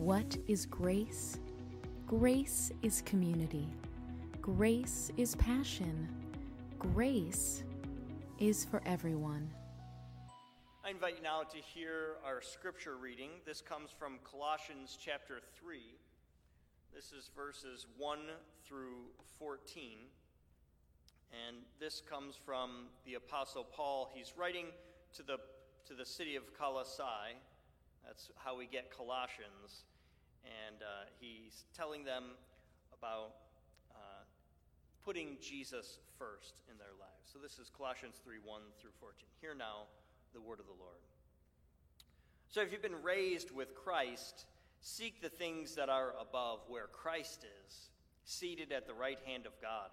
What is grace? Grace is community. Grace is passion. Grace is for everyone. I invite you now to hear our scripture reading. This comes from Colossians chapter 3. This is verses 1 through 14. And this comes from the Apostle Paul. He's writing to the, to the city of Colossae. That's how we get Colossians. And uh, he's telling them about uh, putting Jesus first in their lives. So this is Colossians 3 1 through 14. Hear now the word of the Lord. So if you've been raised with Christ, seek the things that are above, where Christ is, seated at the right hand of God.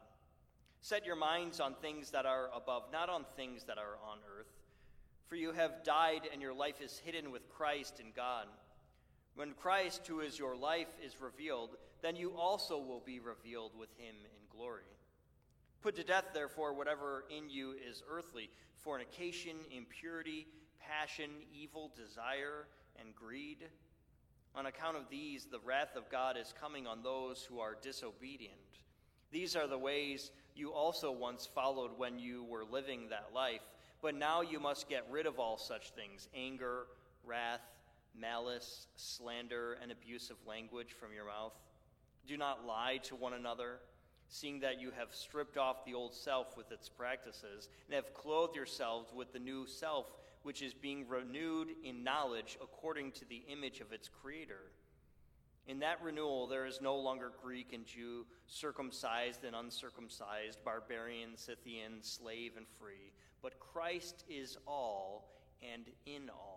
Set your minds on things that are above, not on things that are on earth. For you have died, and your life is hidden with Christ in God. When Christ, who is your life, is revealed, then you also will be revealed with him in glory. Put to death, therefore, whatever in you is earthly fornication, impurity, passion, evil desire, and greed. On account of these, the wrath of God is coming on those who are disobedient. These are the ways you also once followed when you were living that life, but now you must get rid of all such things anger, wrath, malice, slander, and abusive language from your mouth. Do not lie to one another seeing that you have stripped off the old self with its practices, and have clothed yourselves with the new self, which is being renewed in knowledge according to the image of its Creator. In that renewal, there is no longer Greek and Jew, circumcised and uncircumcised, barbarian, Scythian, slave and free, but Christ is all and in all.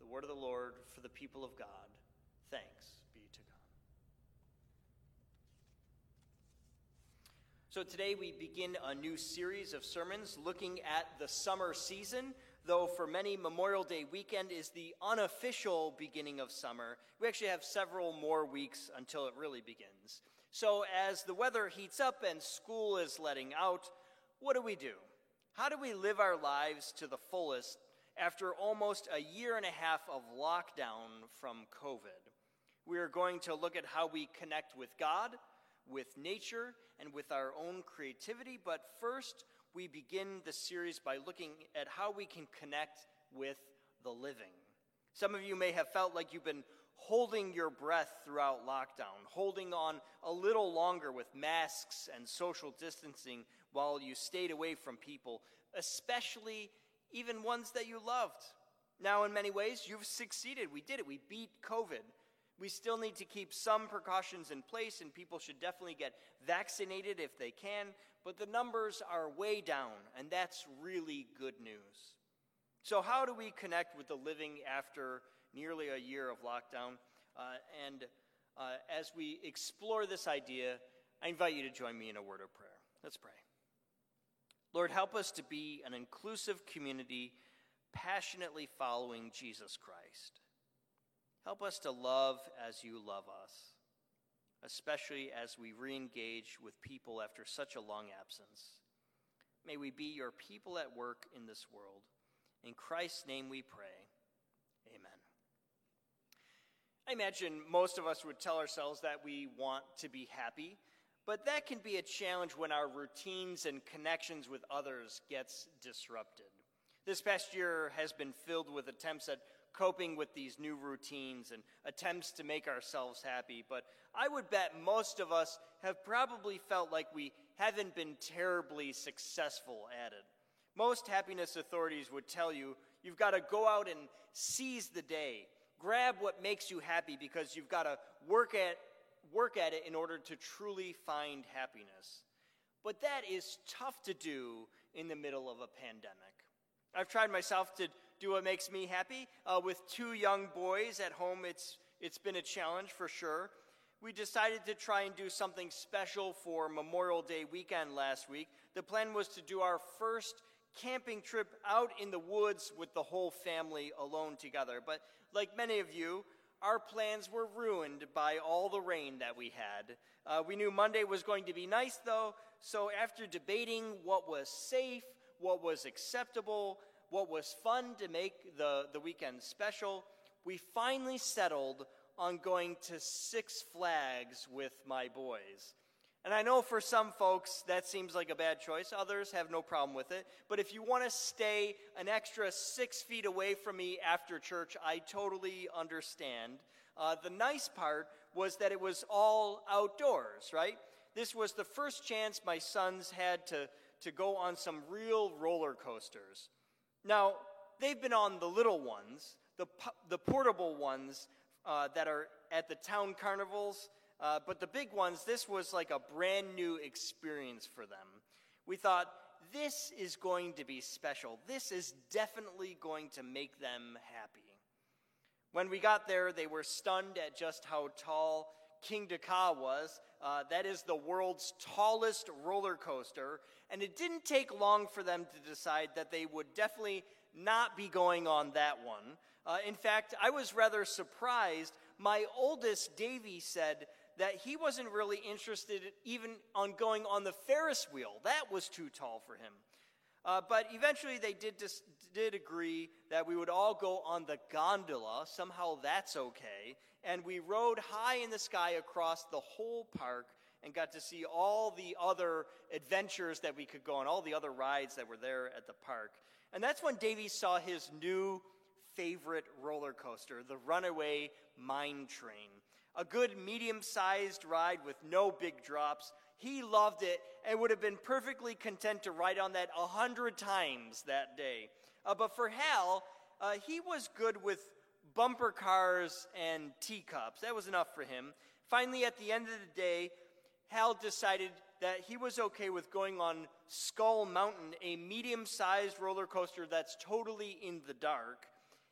The word of the Lord for the people of God. Thanks. Be to God. So today we begin a new series of sermons looking at the summer season. Though for many, Memorial Day weekend is the unofficial beginning of summer. We actually have several more weeks until it really begins. So as the weather heats up and school is letting out, what do we do? How do we live our lives to the fullest after almost a year and a half of lockdown from COVID? We are going to look at how we connect with God with nature and with our own creativity. But first, we begin the series by looking at how we can connect with the living. Some of you may have felt like you've been holding your breath throughout lockdown, holding on a little longer with masks and social distancing while you stayed away from people, especially even ones that you loved. Now, in many ways, you've succeeded. We did it. We beat COVID. We still need to keep some precautions in place, and people should definitely get vaccinated if they can, but the numbers are way down, and that's really good news. So, how do we connect with the living after nearly a year of lockdown? Uh, and uh, as we explore this idea, I invite you to join me in a word of prayer. Let's pray. Lord, help us to be an inclusive community passionately following Jesus Christ. Help us to love as you love us, especially as we re engage with people after such a long absence. May we be your people at work in this world. In Christ's name we pray. Amen. I imagine most of us would tell ourselves that we want to be happy, but that can be a challenge when our routines and connections with others gets disrupted. This past year has been filled with attempts at coping with these new routines and attempts to make ourselves happy, but I would bet most of us have probably felt like we haven't been terribly successful at it. Most happiness authorities would tell you you've got to go out and seize the day, grab what makes you happy because you've got to work at, work at it in order to truly find happiness. But that is tough to do in the middle of a pandemic. I've tried myself to do what makes me happy. Uh, with two young boys at home, it's it's been a challenge for sure. We decided to try and do something special for Memorial Day weekend last week. The plan was to do our first camping trip out in the woods with the whole family alone together. But like many of you, our plans were ruined by all the rain that we had. Uh, we knew Monday was going to be nice, though, so after debating what was safe, what was acceptable, what was fun to make the, the weekend special, we finally settled on going to Six Flags with my boys. And I know for some folks that seems like a bad choice. Others have no problem with it. But if you want to stay an extra six feet away from me after church, I totally understand. Uh, the nice part was that it was all outdoors, right? This was the first chance my sons had to, to go on some real roller coasters. Now, they've been on the little ones, the, the portable ones uh, that are at the town carnivals. Uh, but the big ones, this was like a brand new experience for them. We thought, this is going to be special. This is definitely going to make them happy. When we got there, they were stunned at just how tall Kingda Ka was. Uh, that is the world's tallest roller coaster. And it didn't take long for them to decide that they would definitely not be going on that one. Uh, in fact, I was rather surprised. My oldest, Davy, said that he wasn't really interested even on going on the Ferris wheel. That was too tall for him. Uh, but eventually they did, dis- did agree that we would all go on the gondola. Somehow that's okay. And we rode high in the sky across the whole park and got to see all the other adventures that we could go on, all the other rides that were there at the park. And that's when Davy saw his new favorite roller coaster, the Runaway Mine Train a good medium sized ride with no big drops. He loved it and would have been perfectly content to ride on that a hundred times that day. Uh, but for Hal, uh, he was good with bumper cars and teacups. That was enough for him. Finally, at the end of the day, Hal decided that he was okay with going on Skull Mountain, a medium sized roller coaster that's totally in the dark.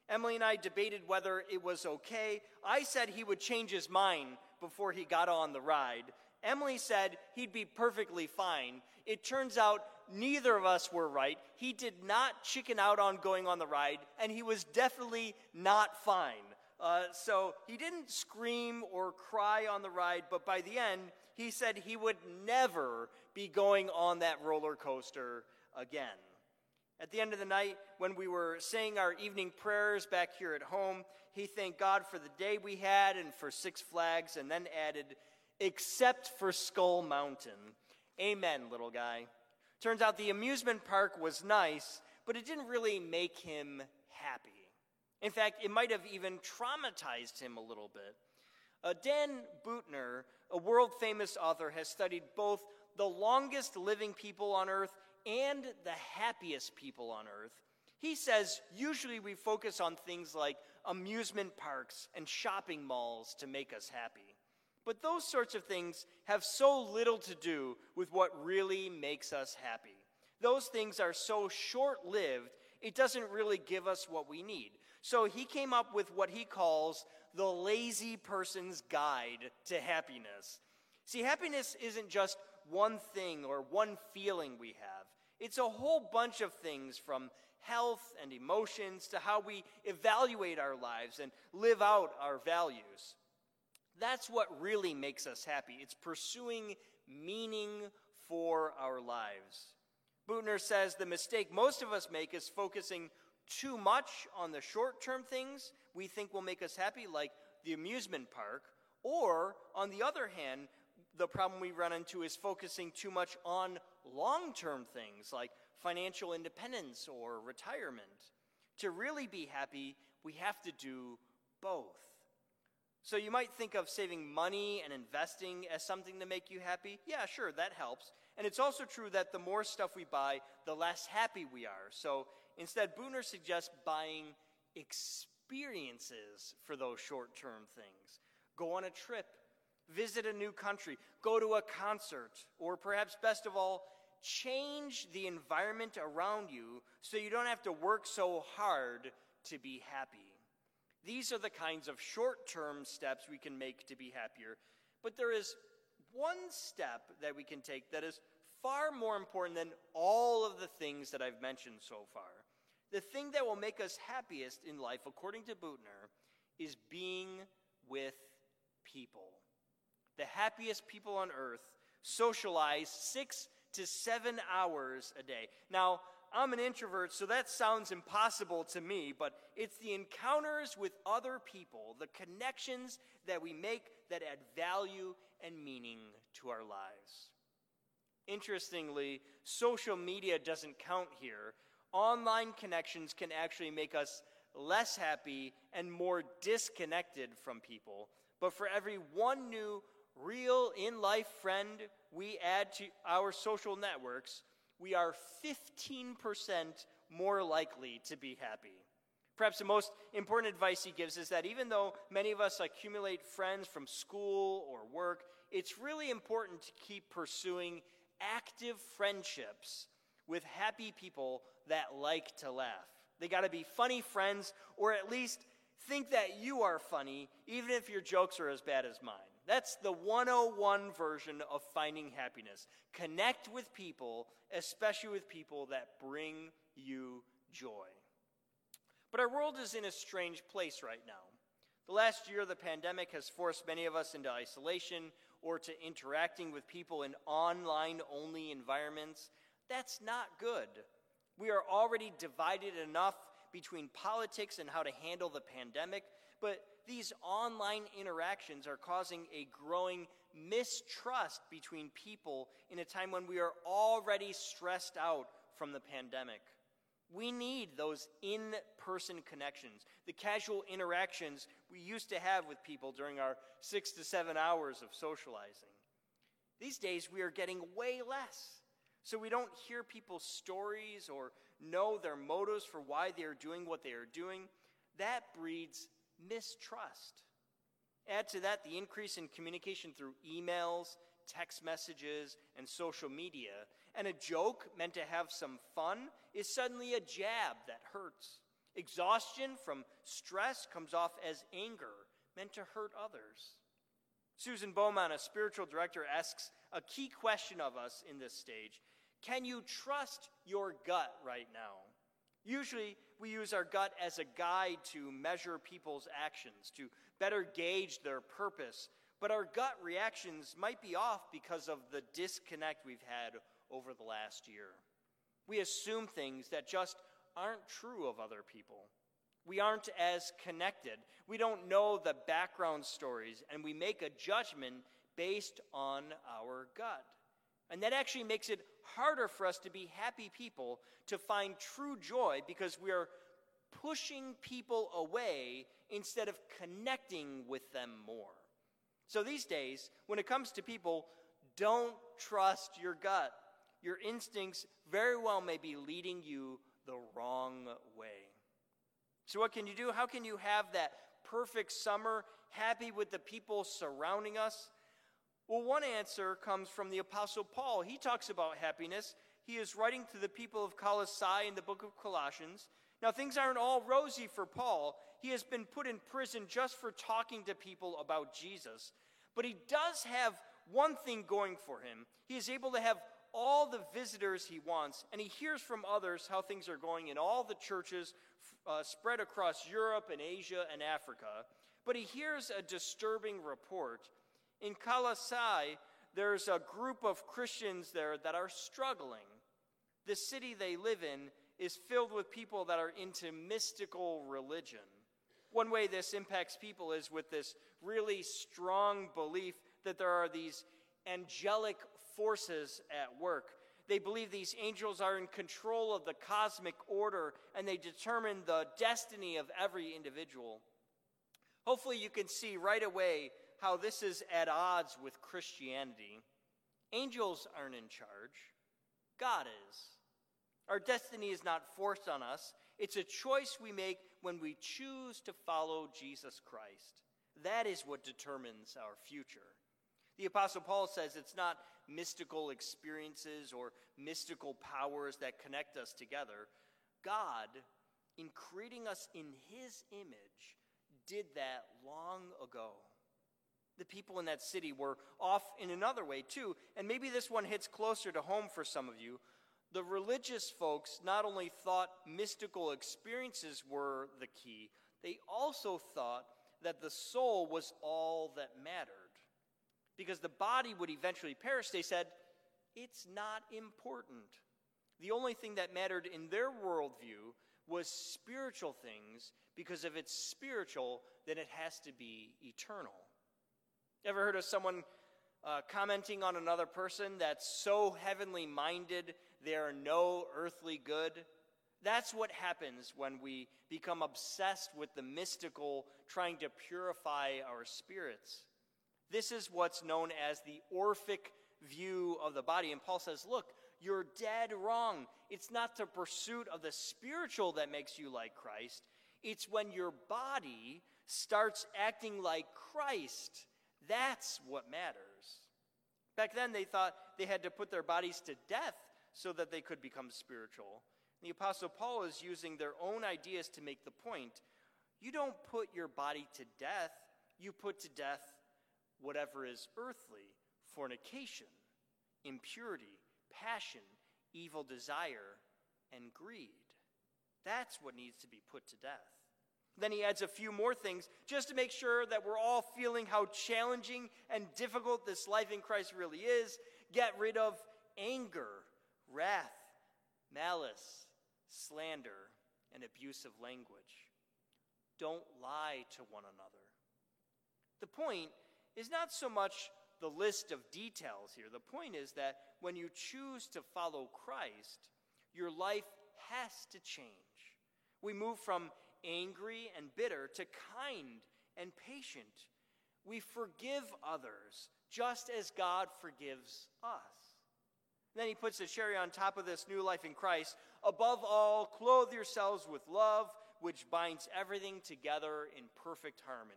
Emily and I debated whether it was okay. I said he would change his mind before he got on the ride. Emily said he'd be perfectly fine. It turns out neither of us were right. He did not chicken out on going on the ride, and he was definitely not fine. Uh, so he didn't scream or cry on the ride, but by the end, he said he would never be going on that roller coaster again. At the end of the night, when we were saying our evening prayers back here at home, he thanked God for the day we had and for Six Flags, and then added, except for Skull Mountain. Amen, little guy. Turns out the amusement park was nice, but it didn't really make him happy. In fact, it might have even traumatized him a little bit. Uh, Dan Buettner, a world famous author, has studied both the longest living people on earth and the happiest people on earth. He says usually we focus on things like amusement parks and shopping malls to make us happy. But those sorts of things have so little to do with what really makes us happy. Those things are so short lived, it doesn't really give us what we need. So he came up with what he calls the lazy person's guide to happiness. See, happiness isn't just one thing or one feeling we have. It's a whole bunch of things from health and emotions to how we evaluate our lives and live out our values. That's what really makes us happy. It's pursuing meaning for our lives. Buettner says the mistake most of us make is focusing too much on the short term things we think will make us happy, like the amusement park, or on the other hand, the problem we run into is focusing too much on long term things like financial independence or retirement. To really be happy, we have to do both. So you might think of saving money and investing as something to make you happy. Yeah, sure, that helps. And it's also true that the more stuff we buy, the less happy we are. So instead, Buettner suggests buying experiences for those short term things. Go on a trip visit a new country, go to a concert, or perhaps best of all, change the environment around you so you don't have to work so hard to be happy. These are the kinds of short term steps we can make to be happier. But there is one step that we can take that is far more important than all of the things that I've mentioned so far. The thing that will make us happiest in life, according to Buettner, is being with people. The happiest people on earth socialize six to seven hours a day. Now, I'm an introvert, so that sounds impossible to me, but it's the encounters with other people, the connections that we make that add value and meaning to our lives. Interestingly, social media doesn't count here. Online connections can actually make us less happy and more disconnected from people. But for every one new real in life friend we add to our social networks, we are 15% more likely to be happy. Perhaps the most important advice he gives is that even though many of us accumulate friends from school or work, it's really important to keep pursuing active friendships with happy people that like to laugh. They got to be funny friends, or at least think that you are funny, even if your jokes are as bad as mine. That's the 101 version of finding happiness. Connect with people, especially with people that bring you joy. But our world is in a strange place right now. The last year, the pandemic has forced many of us into isolation or to interacting with people in online only environments. That's not good. We are already divided enough between politics and how to handle the pandemic, but these online interactions are causing a growing mistrust between people in a time when we are already stressed out from the pandemic. We need those in person connections, the casual interactions we used to have with people during our six to seven hours of socializing. These days, we are getting way less. So we don't hear people's stories or know their motives for why they are doing what they are doing. That breeds mistrust. Add to that the increase in communication through emails, text messages, and social media, and a joke meant to have some fun is suddenly a jab that hurts. Exhaustion from stress comes off as anger meant to hurt others. Susan Beaumont, a spiritual director, asks a key question of us in this stage Can you trust your gut right now? Usually, we use our gut as a guide to measure people's actions, to better gauge their purpose. But our gut reactions might be off because of the disconnect we've had over the last year. We assume things that just aren't true of other people. We aren't as connected. We don't know the background stories, and we make a judgment based on our gut. And that actually makes it harder for us to be happy people, to find true joy, because we are pushing people away instead of connecting with them more. So these days, when it comes to people, don't trust your gut. Your instincts very well may be leading you the wrong way. So, what can you do? How can you have that perfect summer, happy with the people surrounding us? Well, one answer comes from the Apostle Paul. He talks about happiness. He is writing to the people of Colossae in the book of Colossians. Now, things aren't all rosy for Paul. He has been put in prison just for talking to people about Jesus. But he does have one thing going for him. He is able to have all the visitors he wants, and he hears from others how things are going in all the churches uh, spread across Europe and Asia and Africa. But he hears a disturbing report in Colossae, there's a group of Christians there that are struggling. The city they live in is filled with people that are into mystical religion. One way this impacts people is with this really strong belief that there are these angelic forces at work. They believe these angels are in control of the cosmic order and they determine the destiny of every individual. Hopefully, you can see right away how this is at odds with Christianity. Angels aren't in charge, God is. Our destiny is not forced on us, it's a choice we make when we choose to follow Jesus Christ. That is what determines our future. The Apostle Paul says it's not mystical experiences or mystical powers that connect us together. God, in creating us in His image, did that long ago. The people in that city were off in another way, too. And maybe this one hits closer to home for some of you. The religious folks not only thought mystical experiences were the key, they also thought that the soul was all that mattered. Because the body would eventually perish, they said, it's not important. The only thing that mattered in their worldview was spiritual things, because if it's spiritual, then it has to be eternal. Ever heard of someone uh, commenting on another person that's so heavenly minded they are no earthly good? That's what happens when we become obsessed with the mystical, trying to purify our spirits. This is what's known as the Orphic view of the body. And Paul says, Look, you're dead wrong. It's not the pursuit of the spiritual that makes you like Christ, it's when your body starts acting like Christ. That's what matters. Back then, they thought they had to put their bodies to death so that they could become spiritual. The Apostle Paul is using their own ideas to make the point you don't put your body to death, you put to death whatever is earthly fornication, impurity, passion, evil desire, and greed. That's what needs to be put to death. Then he adds a few more things just to make sure that we're all feeling how challenging and difficult this life in Christ really is. Get rid of anger, wrath, malice, slander, and abusive language. Don't lie to one another. The point is not so much the list of details here. The point is that when you choose to follow Christ, your life has to change. We move from angry and bitter to kind and patient. We forgive others just as God forgives us. then he puts the cherry on top of this new life in Christ. Above all, clothe yourselves with love, which binds everything together in perfect harmony.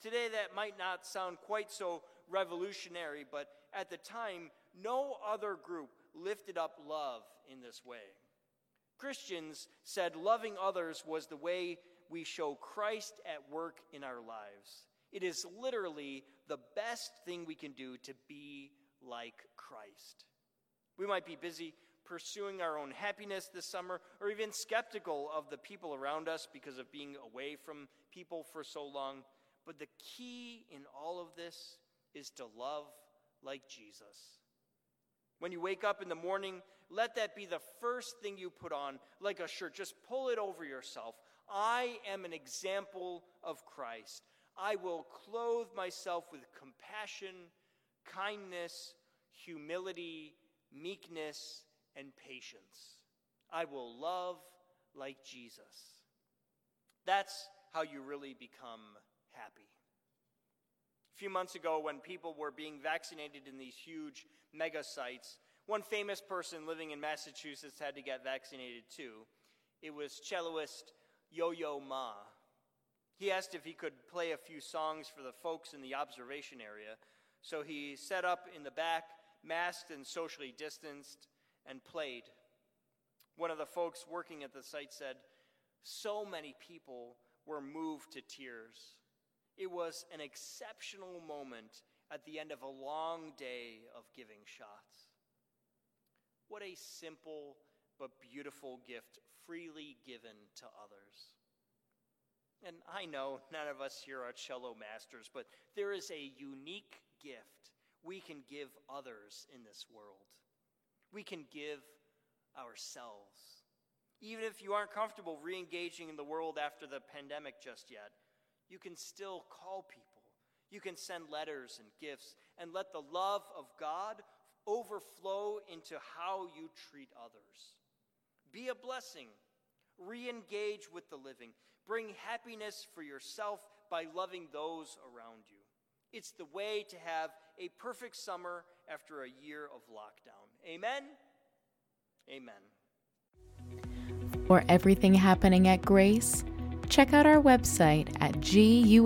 Today, that might not sound quite so revolutionary, but at the time, no other group lifted up love in this way. Christians said loving others was the way we show Christ at work in our lives. It is literally the best thing we can do to be like Christ. We might be busy pursuing our own happiness this summer or even skeptical of the people around us because of being away from people for so long. But the key in all of this is to love like Jesus. When you wake up in the morning, let that be the first thing you put on, like a shirt. Just pull it over yourself. I am an example of Christ. I will clothe myself with compassion, kindness, humility, meekness, and patience. I will love like Jesus. That's how you really become happy. A few months ago, when people were being vaccinated in these huge mega sites, one famous person living in Massachusetts had to get vaccinated too. It was celloist Yo Yo Ma. He asked if he could play a few songs for the folks in the observation area, so he set up in the back, masked and socially distanced, and played. One of the folks working at the site said, So many people were moved to tears. It was an exceptional moment at the end of a long day of giving shots. What a simple but beautiful gift, freely given to others. And I know none of us here are cello masters, but there is a unique gift we can give others in this world. We can give ourselves. Even if you aren't comfortable re engaging in the world after the pandemic just yet, you can still call people. You can send letters and gifts and let the love of God overflow into how you treat others. Be a blessing. Re engage with the living. Bring happiness for yourself by loving those around you. It's the way to have a perfect summer after a year of lockdown. Amen? Amen. For everything happening at Grace, check out our website at gumc.org.